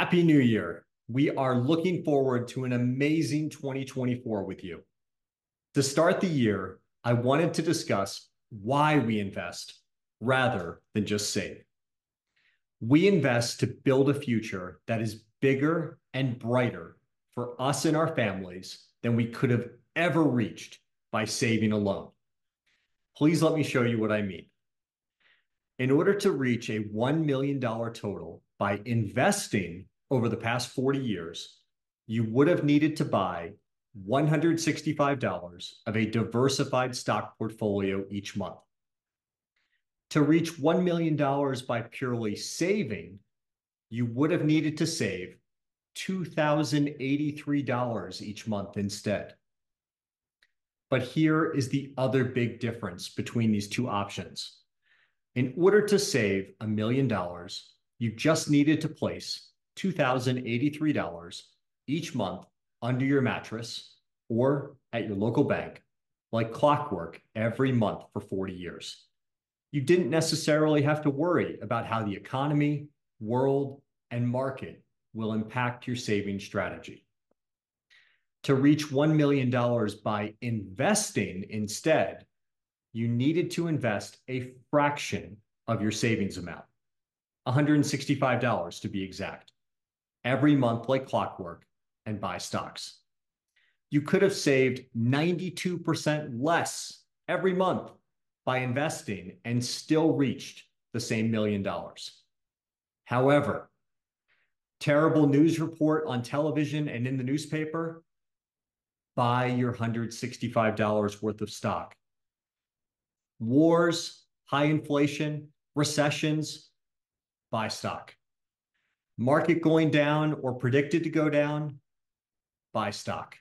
Happy New Year. We are looking forward to an amazing 2024 with you. To start the year, I wanted to discuss why we invest rather than just save. We invest to build a future that is bigger and brighter for us and our families than we could have ever reached by saving alone. Please let me show you what I mean. In order to reach a $1 million total by investing over the past 40 years, you would have needed to buy $165 of a diversified stock portfolio each month. To reach $1 million by purely saving, you would have needed to save $2,083 each month instead. But here is the other big difference between these two options. In order to save a million dollars, you just needed to place $2,083 each month under your mattress or at your local bank, like clockwork every month for 40 years. You didn't necessarily have to worry about how the economy, world, and market will impact your saving strategy. To reach $1 million by investing instead, you needed to invest a fraction of your savings amount, $165 to be exact, every month like clockwork and buy stocks. You could have saved 92% less every month by investing and still reached the same million dollars. However, terrible news report on television and in the newspaper, buy your $165 worth of stock wars, high inflation, recessions, buy stock. Market going down or predicted to go down, buy stock.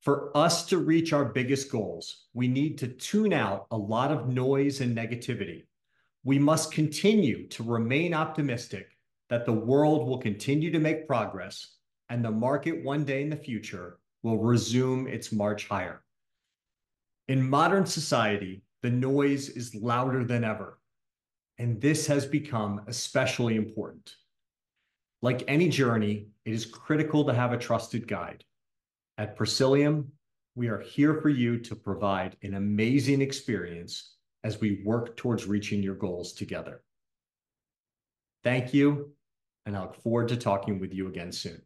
For us to reach our biggest goals, we need to tune out a lot of noise and negativity. We must continue to remain optimistic that the world will continue to make progress and the market one day in the future will resume its march higher. In modern society, the noise is louder than ever, and this has become especially important. Like any journey, it is critical to have a trusted guide. At Presilium, we are here for you to provide an amazing experience as we work towards reaching your goals together. Thank you, and I look forward to talking with you again soon.